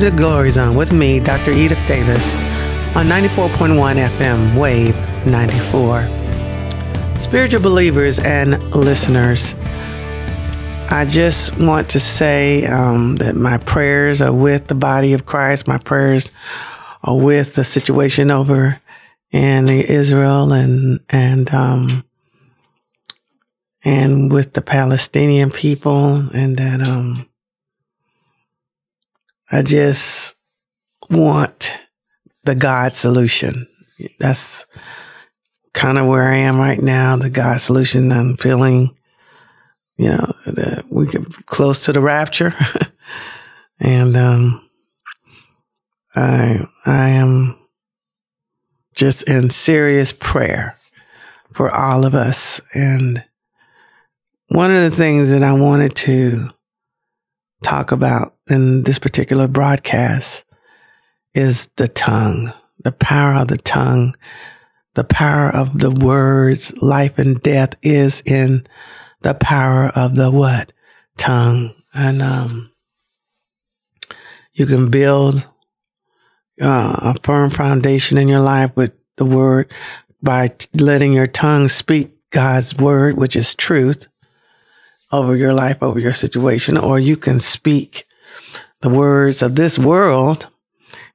to the Glory Zone with me, Dr. Edith Davis, on 94.1 FM Wave 94. Spiritual believers and listeners, I just want to say um, that my prayers are with the body of Christ. My prayers are with the situation over in Israel and and um, and with the Palestinian people, and that um, I just want the God solution. That's kind of where I am right now. The God solution. I'm feeling, you know, that we get close to the rapture, and um, I I am just in serious prayer for all of us. And one of the things that I wanted to talk about in this particular broadcast is the tongue, the power of the tongue, the power of the words. Life and death is in the power of the what? Tongue. And, um, you can build uh, a firm foundation in your life with the word by letting your tongue speak God's word, which is truth over your life, over your situation, or you can speak the words of this world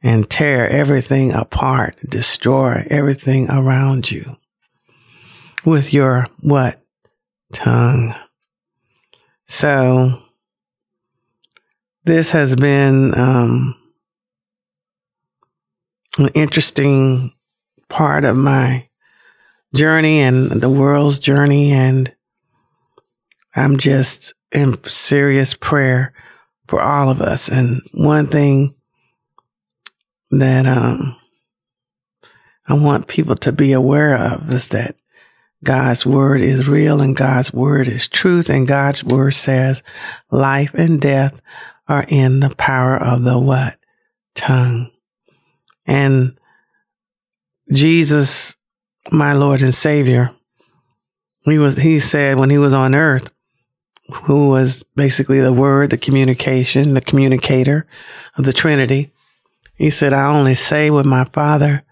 and tear everything apart, destroy everything around you with your what? Tongue. So this has been, um, an interesting part of my journey and the world's journey. And I'm just in serious prayer for all of us. And one thing that, um, I want people to be aware of is that God's word is real and God's word is truth and God's word says life and death are in the power of the what? Tongue. And Jesus, my Lord and Savior, he was, he said when he was on earth, who was basically the word, the communication, the communicator of the Trinity. He said, I only say what my father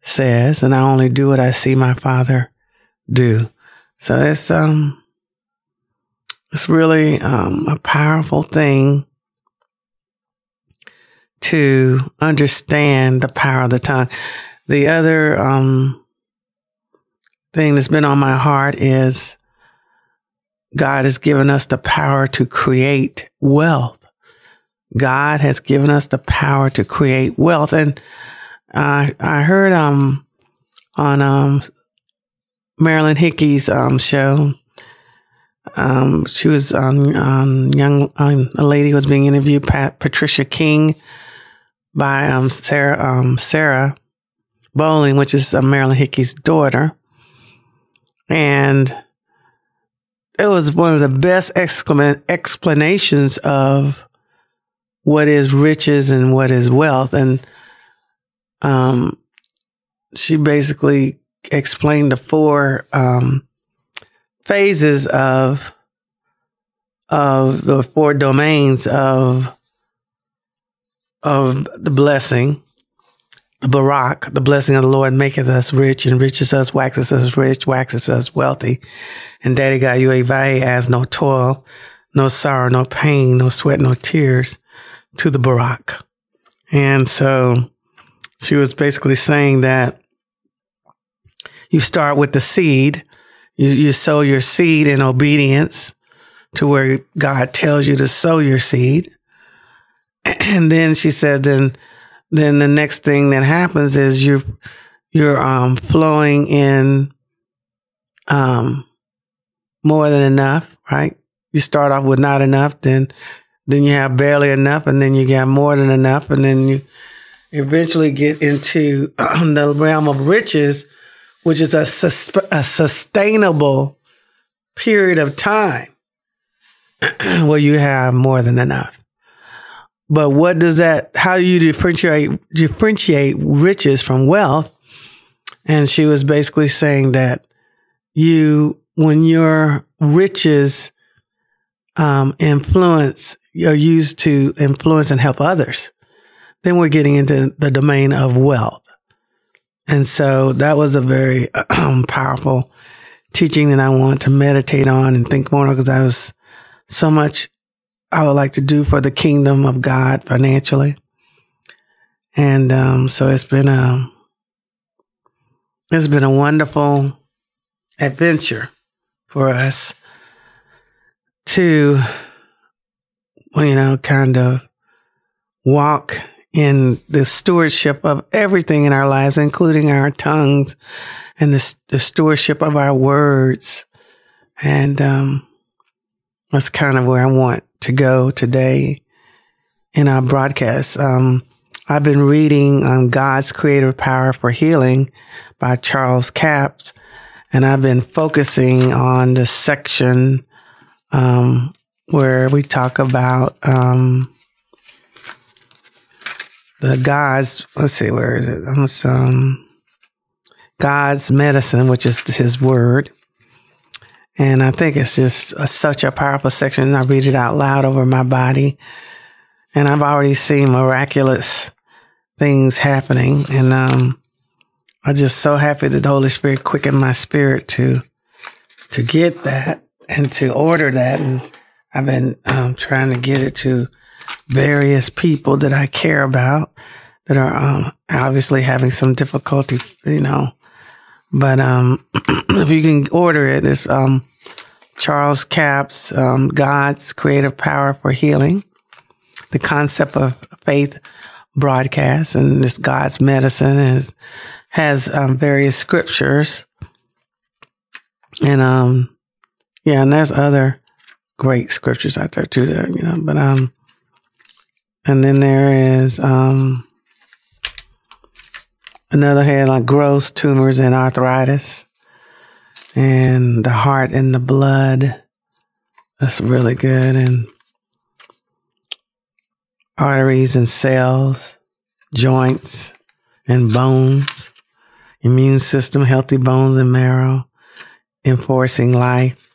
says and I only do what I see my father do. So it's, um, it's really, um, a powerful thing to understand the power of the tongue. The other um, thing that's been on my heart is God has given us the power to create wealth. God has given us the power to create wealth. And I, I heard, um, on, um, Marilyn Hickey's, um, show, um, she was on, on young, on a lady who was being interviewed, Pat, Patricia King, by um, Sarah um, Sarah Bowling, which is uh, Marilyn Hickey's daughter, and it was one of the best explanations of what is riches and what is wealth, and um, she basically explained the four um, phases of of the four domains of of the blessing, barak, the blessing of the Lord maketh us rich, enriches us, waxes us rich, waxes us wealthy. And Daddy got you value as no toil, no sorrow, no pain, no sweat, no tears to the barak. And so she was basically saying that you start with the seed. You, you sow your seed in obedience to where God tells you to sow your seed. And then she said, then, then the next thing that happens is you're, you're, um, flowing in, um, more than enough, right? You start off with not enough, then, then you have barely enough, and then you get more than enough, and then you eventually get into the realm of riches, which is a, sus- a sustainable period of time where you have more than enough. But what does that, how do you differentiate, differentiate riches from wealth? And she was basically saying that you, when your riches, um, influence are used to influence and help others, then we're getting into the domain of wealth. And so that was a very um, powerful teaching that I want to meditate on and think more because I was so much I would like to do for the kingdom of God financially. And um, so it's been a it's been a wonderful adventure for us to you know kind of walk in the stewardship of everything in our lives, including our tongues and the, the stewardship of our words. And um, that's kind of where I want to go today in our broadcast. Um, I've been reading um, God's Creative Power for Healing by Charles Capps, and I've been focusing on the section um, where we talk about um, the God's. Let's see, where is it? Um, God's medicine, which is His Word. And I think it's just a, such a powerful section. I read it out loud over my body. And I've already seen miraculous things happening. And um, I'm just so happy that the Holy Spirit quickened my spirit to to get that and to order that. And I've been um, trying to get it to various people that I care about that are um, obviously having some difficulty, you know, but um, if you can order it, it's um, Charles Capps, um, God's Creative Power for Healing, the concept of faith broadcast, and this God's medicine has um, various scriptures, and um, yeah, and there's other great scriptures out there too. There, you know, but um, and then there is um Another had like gross tumors, and arthritis. And the heart and the blood. That's really good. And arteries and cells, joints and bones, immune system, healthy bones and marrow, enforcing life.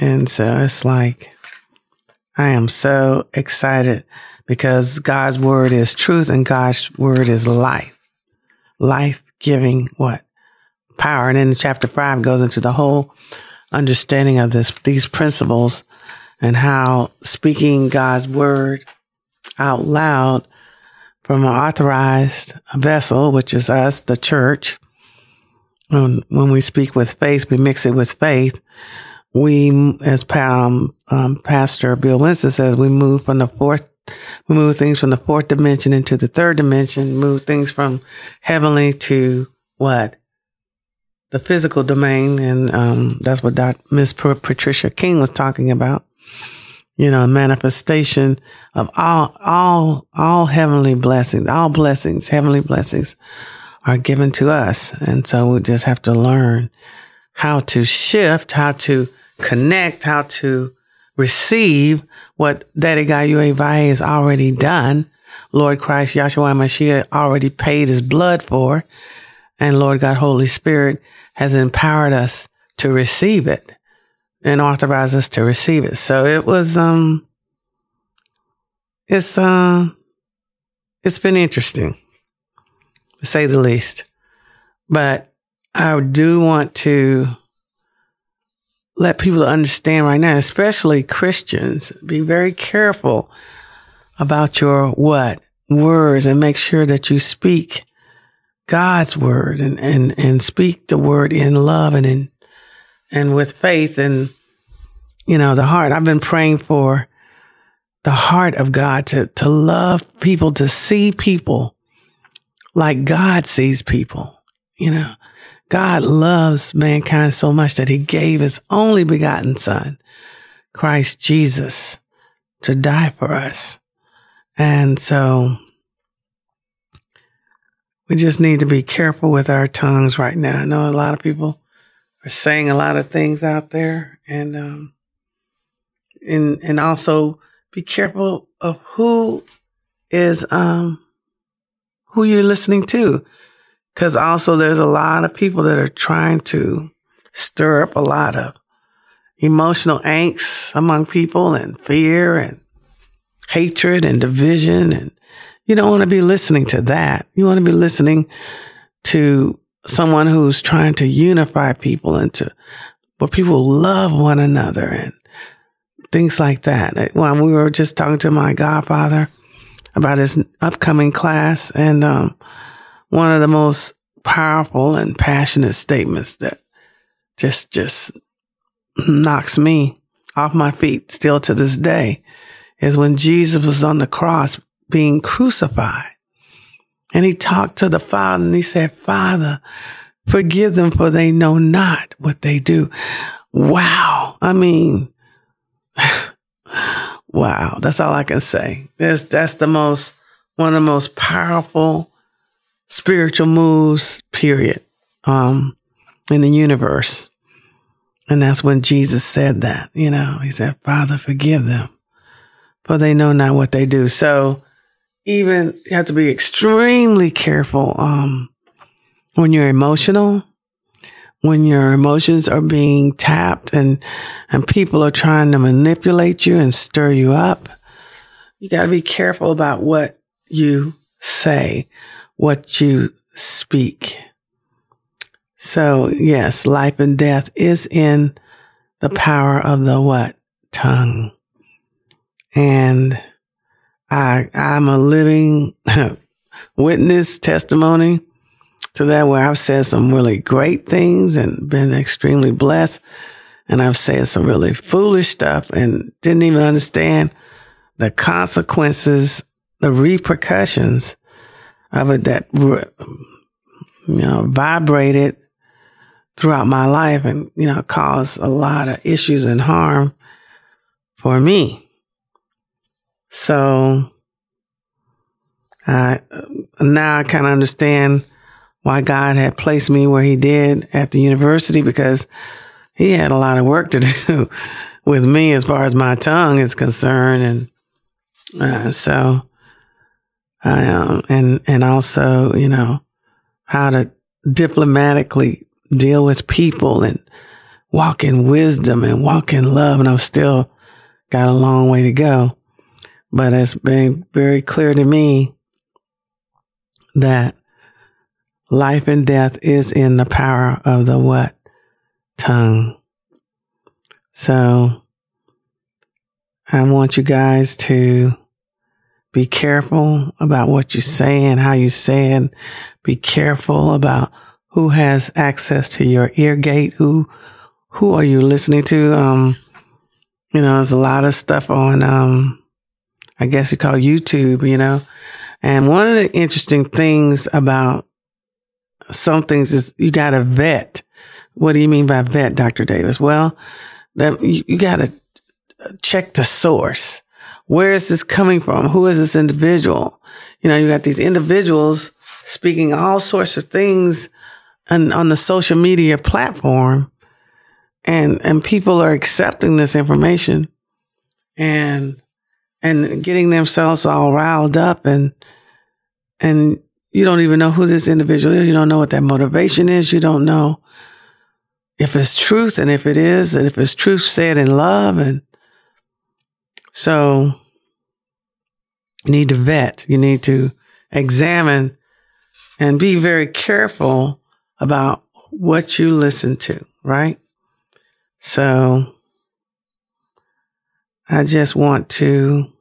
And so it's like, I am so excited because God's word is truth and God's word is life life giving what? Power. And then chapter five goes into the whole understanding of this, these principles and how speaking God's word out loud from an authorized vessel, which is us, the church. When, when we speak with faith, we mix it with faith. We, as um, um, Pastor Bill Winston says, we move from the fourth move things from the fourth dimension into the third dimension, move things from heavenly to what? The physical domain. And, um, that's what Dr. Miss Patricia King was talking about. You know, manifestation of all, all, all heavenly blessings, all blessings, heavenly blessings are given to us. And so we just have to learn how to shift, how to connect, how to receive what Daddy God Yahweh has already done. Lord Christ Yahshua Mashiach already paid his blood for. And Lord God Holy Spirit has empowered us to receive it and authorized us to receive it. So it was, um, it's, uh, it's been interesting to say the least. But I do want to let people understand right now, especially Christians, be very careful about your what words and make sure that you speak God's word and, and, and speak the word in love and in, and with faith and, you know, the heart. I've been praying for the heart of God to, to love people, to see people like God sees people, you know, God loves mankind so much that he gave his only begotten son, Christ Jesus, to die for us. And so we just need to be careful with our tongues right now. I know a lot of people are saying a lot of things out there and, um, and, and also be careful of who is, um, who you're listening to. Cause also there's a lot of people that are trying to stir up a lot of emotional angst among people and fear and hatred and division. And you don't want to be listening to that. You want to be listening to someone who's trying to unify people and to where people love one another and things like that. When we were just talking to my godfather about his upcoming class and, um, one of the most powerful and passionate statements that just, just knocks me off my feet still to this day is when Jesus was on the cross being crucified. And he talked to the Father and he said, Father, forgive them for they know not what they do. Wow. I mean, wow. That's all I can say. There's, that's the most, one of the most powerful spiritual moves, period, um, in the universe. And that's when Jesus said that, you know, he said, Father, forgive them, for they know not what they do. So even you have to be extremely careful, um, when you're emotional, when your emotions are being tapped and, and people are trying to manipulate you and stir you up. You got to be careful about what you say, what you speak. So yes, life and death is in the power of the what? Tongue. And I, I'm a living witness testimony to that where I've said some really great things and been extremely blessed. And I've said some really foolish stuff and didn't even understand the consequences, the repercussions of it that, you know, vibrated throughout my life and, you know, caused a lot of issues and harm for me. So, I, now I kind of understand why God had placed me where he did at the university because he had a lot of work to do with me as far as my tongue is concerned. And, uh, so um, and, and also, you know, how to diplomatically deal with people and walk in wisdom and walk in love. And I've still got a long way to go. But it's been very clear to me that life and death is in the power of the what? Tongue. So I want you guys to be careful about what you say and how you say it. Be careful about who has access to your ear gate? Who, who are you listening to? Um, you know, there's a lot of stuff on, um, I guess you call YouTube, you know, and one of the interesting things about some things is you got to vet. What do you mean by vet, Dr. Davis? Well, that you, you got to check the source. Where is this coming from? Who is this individual? You know, you got these individuals speaking all sorts of things on, on the social media platform and, and people are accepting this information and, and getting themselves all riled up and, and you don't even know who this individual is. You don't know what that motivation is. You don't know if it's truth and if it is, and if it's truth said in love. And so you need to vet, you need to examine and be very careful about what you listen to, right? So I just want to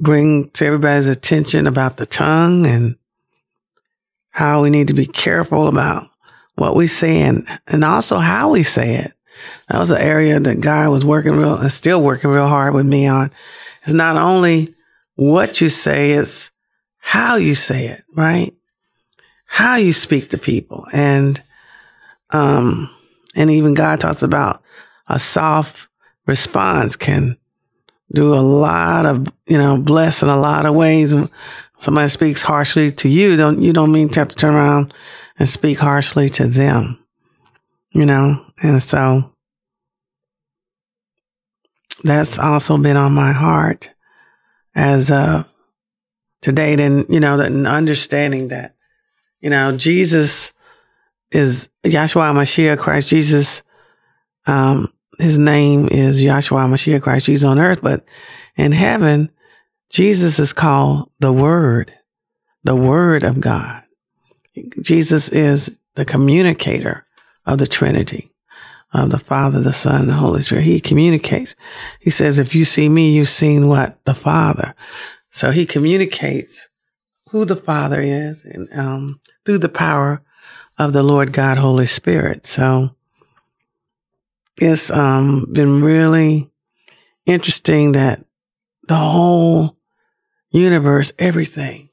bring to everybody's attention about the tongue and how we need to be careful about what we say and, and also how we say it. That was an area that God was working real and still working real hard with me on. It's not only what you say, it's how you say it, right? how you speak to people. And, um, and even God talks about a soft response can do a lot of, you know, bless in a lot of ways. Somebody speaks harshly to you, don't, you don't mean to have to turn around and speak harshly to them, you know? And so that's also been on my heart as, uh, today, And, you know, and understanding that you know, Jesus is Yahshua Mashiach Christ. Jesus, um, his name is Yahshua Mashiach Christ. Jesus on earth, but In heaven, Jesus is called the Word, the Word of God. Jesus is the communicator of the Trinity, of the Father, the Son, the Holy Spirit. He communicates. He says, if you see me, you've seen what? The Father. So he communicates who the Father is and, um, through the power of the Lord God, Holy Spirit. So it's, um, been really interesting that the whole universe, everything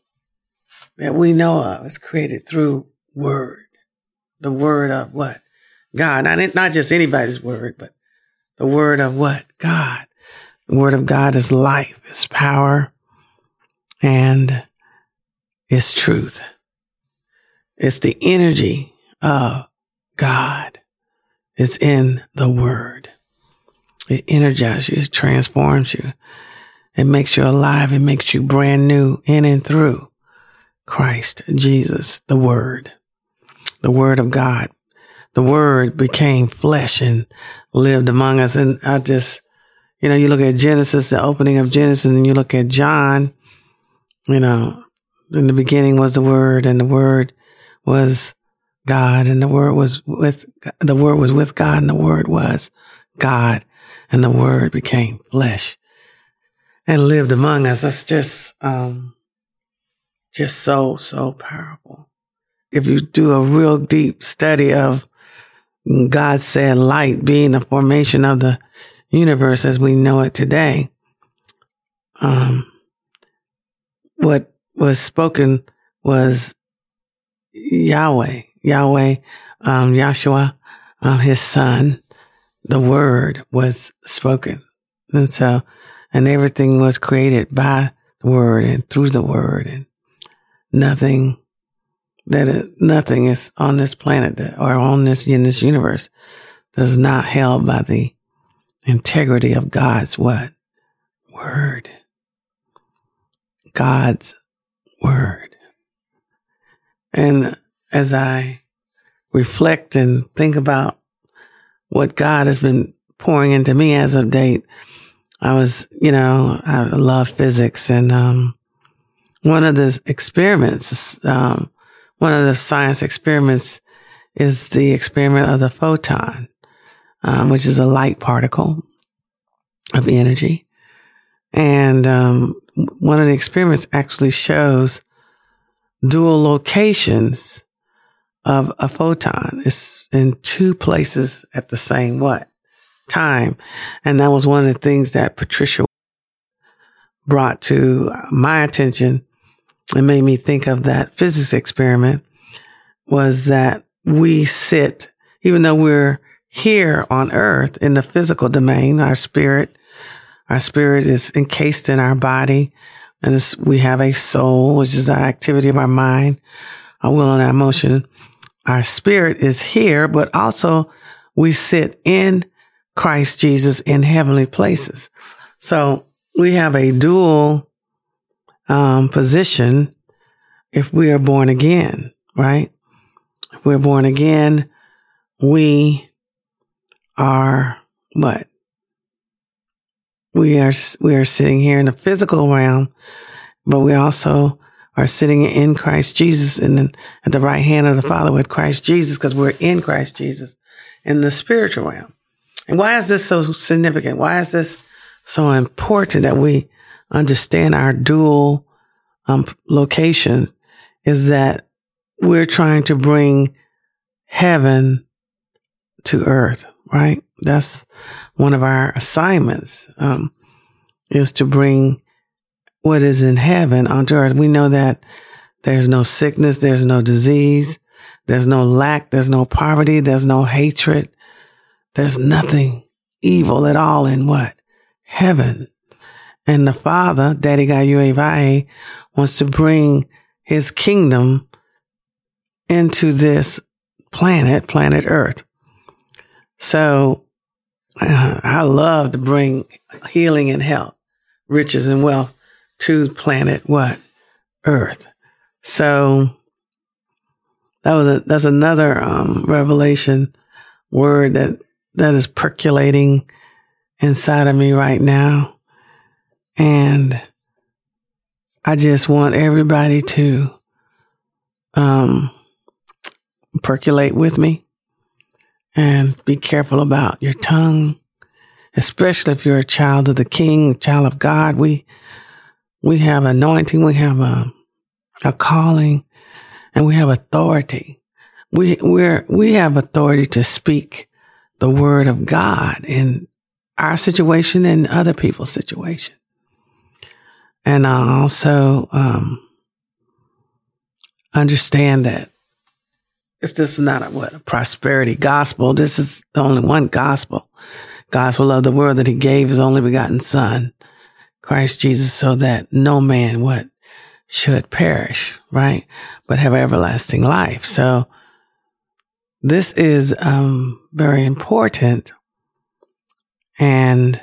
that we know of is created through word. The word of what? God. Not, not just anybody's word, but the word of what? God. The word of God is life, is power, and is truth. It's the energy of God. It's in the word. It energizes you. It transforms you. It makes you alive. It makes you brand new in and through Christ, Jesus, the word, the word of God. The word became flesh and lived among us. And I just, you know, you look at Genesis, the opening of Genesis, and you look at John, you know, in the beginning was the word and the word was God and the word was with, the word was with God and the word was God and the word became flesh and lived among us. That's just, um, just so, so powerful. If you do a real deep study of God said light being the formation of the universe as we know it today, um, what was spoken was Yahweh, Yahweh, um, Yahshua, uh, his son, the word was spoken. And so, and everything was created by the word and through the word and nothing that nothing is on this planet that, or on this, in this universe that's not held by the integrity of God's what? Word. God's word. And as I reflect and think about what God has been pouring into me as of date. I was, you know, I love physics and, um, one of the experiments, um, one of the science experiments is the experiment of the photon, um, which is a light particle of energy. And, um, one of the experiments actually shows dual locations of a photon. It's in two places at the same what? Time. And that was one of the things that Patricia brought to my attention and made me think of that physics experiment was that we sit, even though we're here on earth in the physical domain, our spirit, our spirit is encased in our body and we have a soul, which is our activity of our mind, our will and our emotion our spirit is here, but also we sit in Christ Jesus in heavenly places. So we have a dual um, position if we are born again, right? If we're born again, we are what? We are we are sitting here in the physical realm, but we also are sitting in Christ Jesus and then at the right hand of the Father with Christ Jesus because we're in Christ Jesus in the spiritual realm. And why is this so significant? Why is this so important that we understand our dual um, location? Is that we're trying to bring heaven to earth, right? That's one of our assignments, um, is to bring what is in heaven onto earth. We know that there's no sickness, there's no disease, there's no lack, there's no poverty, there's no hatred, there's nothing evil at all in what? Heaven. And the Father, Daddy God Yahweh, wants to bring his kingdom into this planet, planet Earth. So I love to bring healing and health, riches and wealth to planet what? Earth. So that was a, that's another um, revelation word that that is percolating inside of me right now. And I just want everybody to um, percolate with me and be careful about your tongue, especially if you're a child of the King, child of God. We we have anointing, we have a, a calling, and we have authority. We we're we have authority to speak the word of God in our situation and other people's situation. And I also um, understand that it's, this is not a what a prosperity gospel. This is the only one gospel. Gospel of the world that he gave his only begotten son, Christ Jesus, so that no man what should perish, right? But have everlasting life. So this is um, very important. And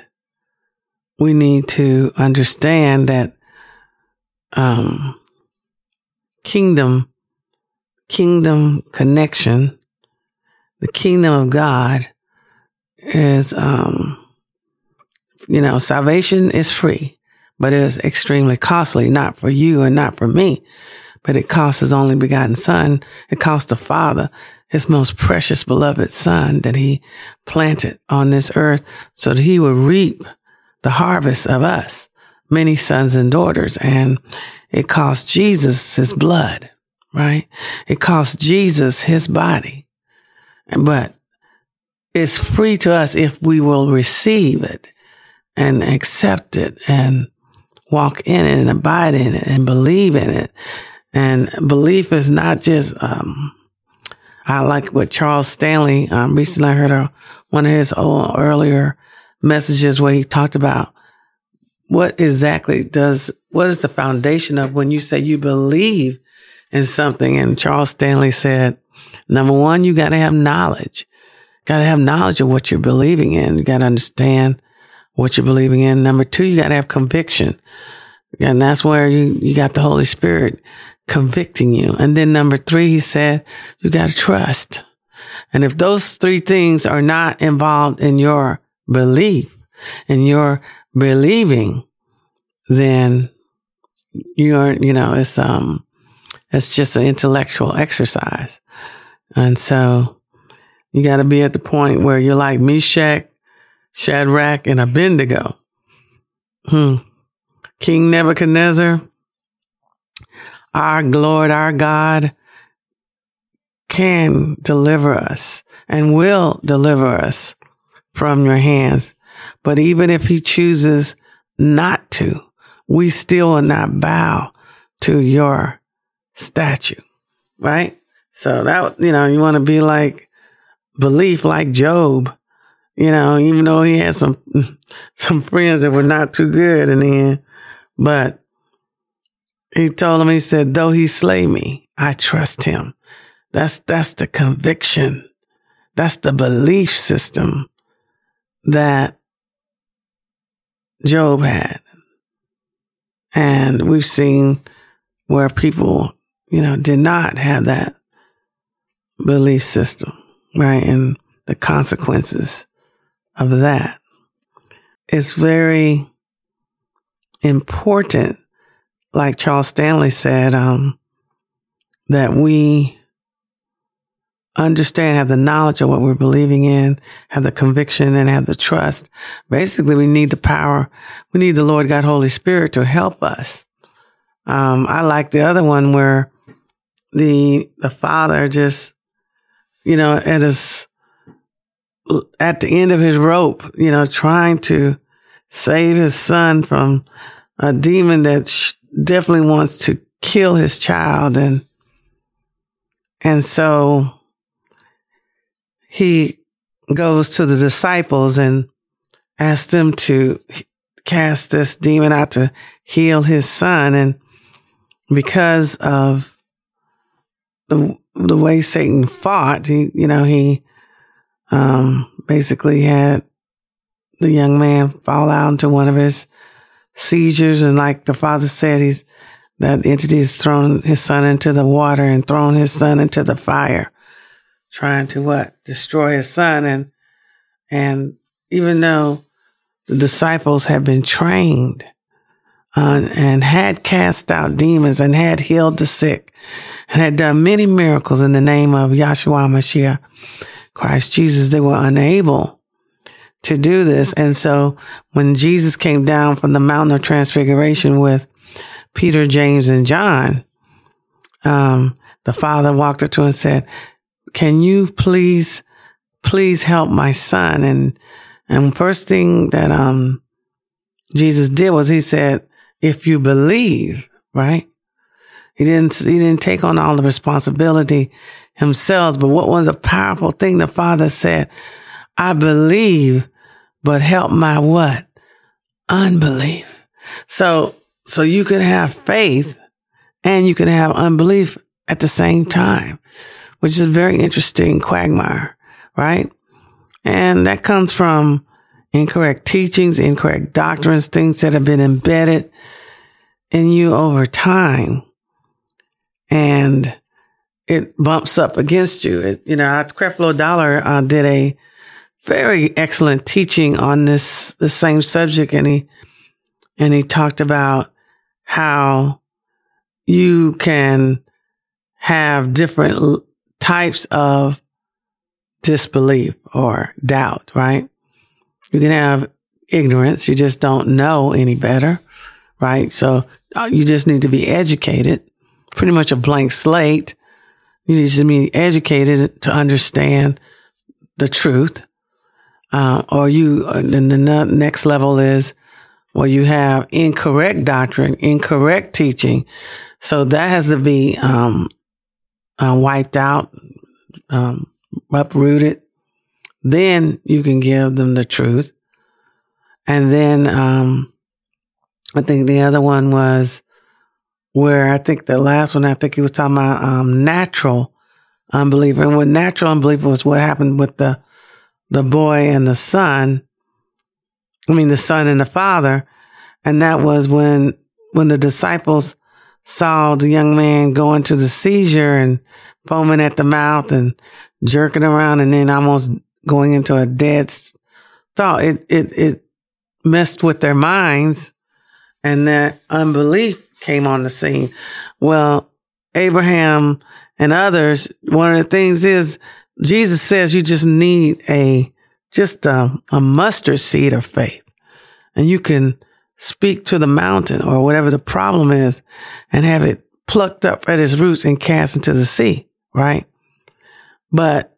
we need to understand that um, kingdom, kingdom connection, the kingdom of God is, um, you know, salvation is free, but it is extremely costly, not for you and not for me, but it costs his only begotten son. It costs the father his most precious beloved son that he planted on this earth so that he would reap the harvest of us, many sons and daughters. And it cost Jesus his blood, right? It cost Jesus his body. But it's free to us if we will receive it and accept it and walk in it and abide in it and believe in it. And belief is not just, um, I like what Charles Stanley, um, recently I heard a, one of his old, earlier messages where he talked about what exactly does, what is the foundation of when you say you believe in something? And Charles Stanley said, number one, you got to have knowledge. Got to have knowledge of what you're believing in. You got to understand what you're believing in. Number two, you got to have conviction. And that's where you, you got the Holy Spirit convicting you. And then number three, he said, you got to trust. And if those three things are not involved in your belief and you're believing, then you're, you know, it's, um, it's just an intellectual exercise. And so you got to be at the point where you're like Meshach, Shadrach, and Abednego. Hmm. King Nebuchadnezzar, our Lord, our God can deliver us and will deliver us from your hands. But even if he chooses not to, we still will not bow to your statue, right? So that, you know, you want to be like belief, like Job, you know, even though he had some, some friends that were not too good in the end, but he told him, he said, though he slay me, I trust him. That's, that's the conviction. That's the belief system that Job had. And we've seen where people, you know, did not have that belief system, right? And the consequences of that. It's very important like Charles Stanley said, um, that we understand, have the knowledge of what we're believing in, have the conviction and have the trust. Basically, we need the power. We need the Lord God, Holy Spirit to help us. Um, I like the other one where the, the father just, you know, at his, at the end of his rope, you know, trying to save his son from a demon that sh- definitely wants to kill his child and and so he goes to the disciples and asks them to cast this demon out to heal his son and because of the the way Satan fought, he you know, he um basically had the young man fall out into one of his seizures. And like the father said, he's, that entity has thrown his son into the water and thrown his son into the fire, trying to what? Destroy his son. And, and even though the disciples had been trained uh, and had cast out demons and had healed the sick and had done many miracles in the name of Yahshua Mashiach, Christ Jesus. They were unable to do this. And so when Jesus came down from the mountain of transfiguration with Peter, James, and John, um, the father walked up to him and said, can you please, please help my son? And, and first thing that, um, Jesus did was he said, if you believe, right? He didn't, he didn't take on all the responsibility himself. But what was a powerful thing the father said, I believe, but help my what? Unbelief. So, so you can have faith and you can have unbelief at the same time, which is a very interesting quagmire, right? And that comes from incorrect teachings, incorrect doctrines, things that have been embedded in you over time. And it bumps up against you. It, you know, Creflo Dollar uh, did a very excellent teaching on this, the same subject. And he, and he talked about how you can have different types of disbelief or doubt, right? You can have ignorance. You just don't know any better, right? So uh, you just need to be educated, pretty much a blank slate. You need to be educated to understand the truth. Uh, or you, then the next level is, well, you have incorrect doctrine, incorrect teaching. So that has to be, um, uh, wiped out, um, uprooted. Then you can give them the truth. And then, um, I think the other one was where I think the last one, I think he was talking about, um, natural unbelief. And what natural unbelief was what happened with the, the boy and the son. I mean, the son and the father. And that was when, when the disciples saw the young man go into the seizure and foaming at the mouth and jerking around and then almost going into a dead thought. It, it, it messed with their minds and that unbelief came on the scene. Well, Abraham and others, one of the things is Jesus says you just need a, just a, a mustard seed of faith and you can speak to the mountain or whatever the problem is and have it plucked up at its roots and cast into the sea, right? But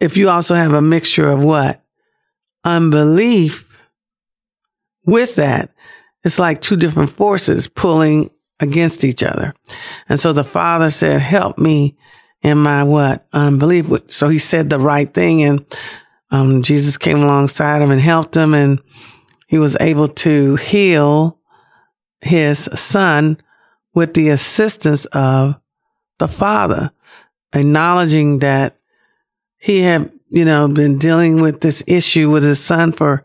if you also have a mixture of what? Unbelief with that, it's like two different forces pulling against each other. And so the father said, help me in my what? Unbelief. So he said the right thing and um, Jesus came alongside him and helped him and he was able to heal his son with the assistance of the father, acknowledging that he had, you know, been dealing with this issue with his son for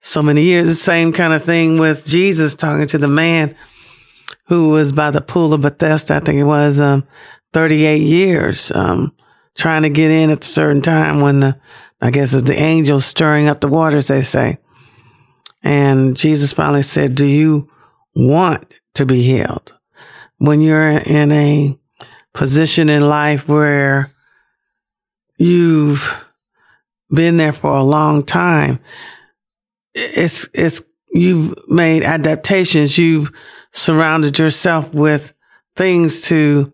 so many years. The same kind of thing with Jesus talking to the man who was by the pool of Bethesda. I think it was, um, 38 years, um, trying to get in at a certain time when the, I guess it's the angels stirring up the waters, they say. And Jesus finally said, do you want to be healed? When you're in a position in life where you've been there for a long time, it's, it's, you've made adaptations. You've surrounded yourself with things to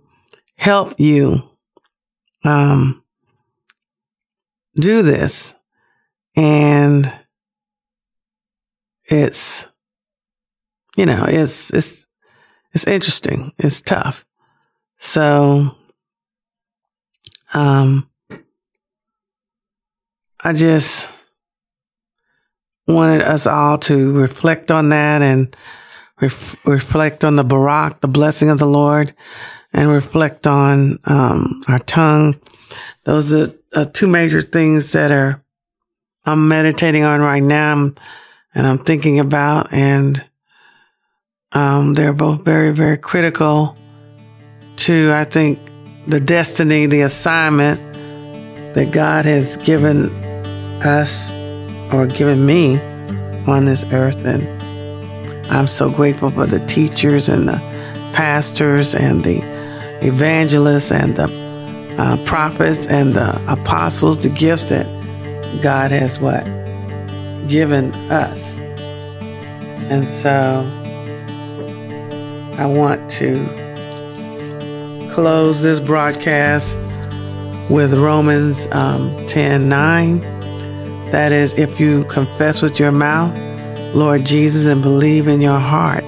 help you, um, do this. And it's, you know, it's, it's, it's interesting. It's tough. So, um, I just wanted us all to reflect on that and ref- reflect on the Barak, the blessing of the Lord, and reflect on um, our tongue. Those are uh, two major things that are I'm meditating on right now. I'm and I'm thinking about, and um, they're both very, very critical to, I think, the destiny, the assignment that God has given us or given me on this earth. And I'm so grateful for the teachers and the pastors and the evangelists and the uh, prophets and the apostles, the gifts that God has what? Given us. And so I want to close this broadcast with Romans um, 10 9. That is, if you confess with your mouth, Lord Jesus, and believe in your heart.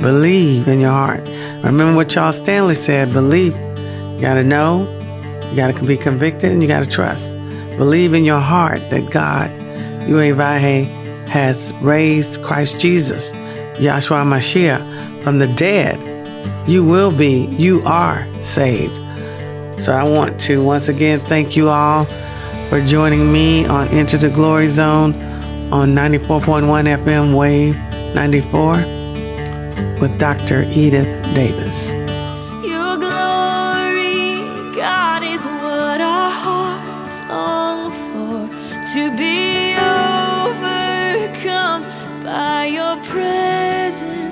Believe in your heart. Remember what Charles Stanley said believe. You got to know, you got to be convicted, and you got to trust. Believe in your heart that God, Yahweh, has raised Christ Jesus, Yahshua Mashiach, from the dead. You will be, you are saved. So I want to once again thank you all for joining me on Enter the Glory Zone on 94.1 FM Wave 94 with Dr. Edith Davis. Presence.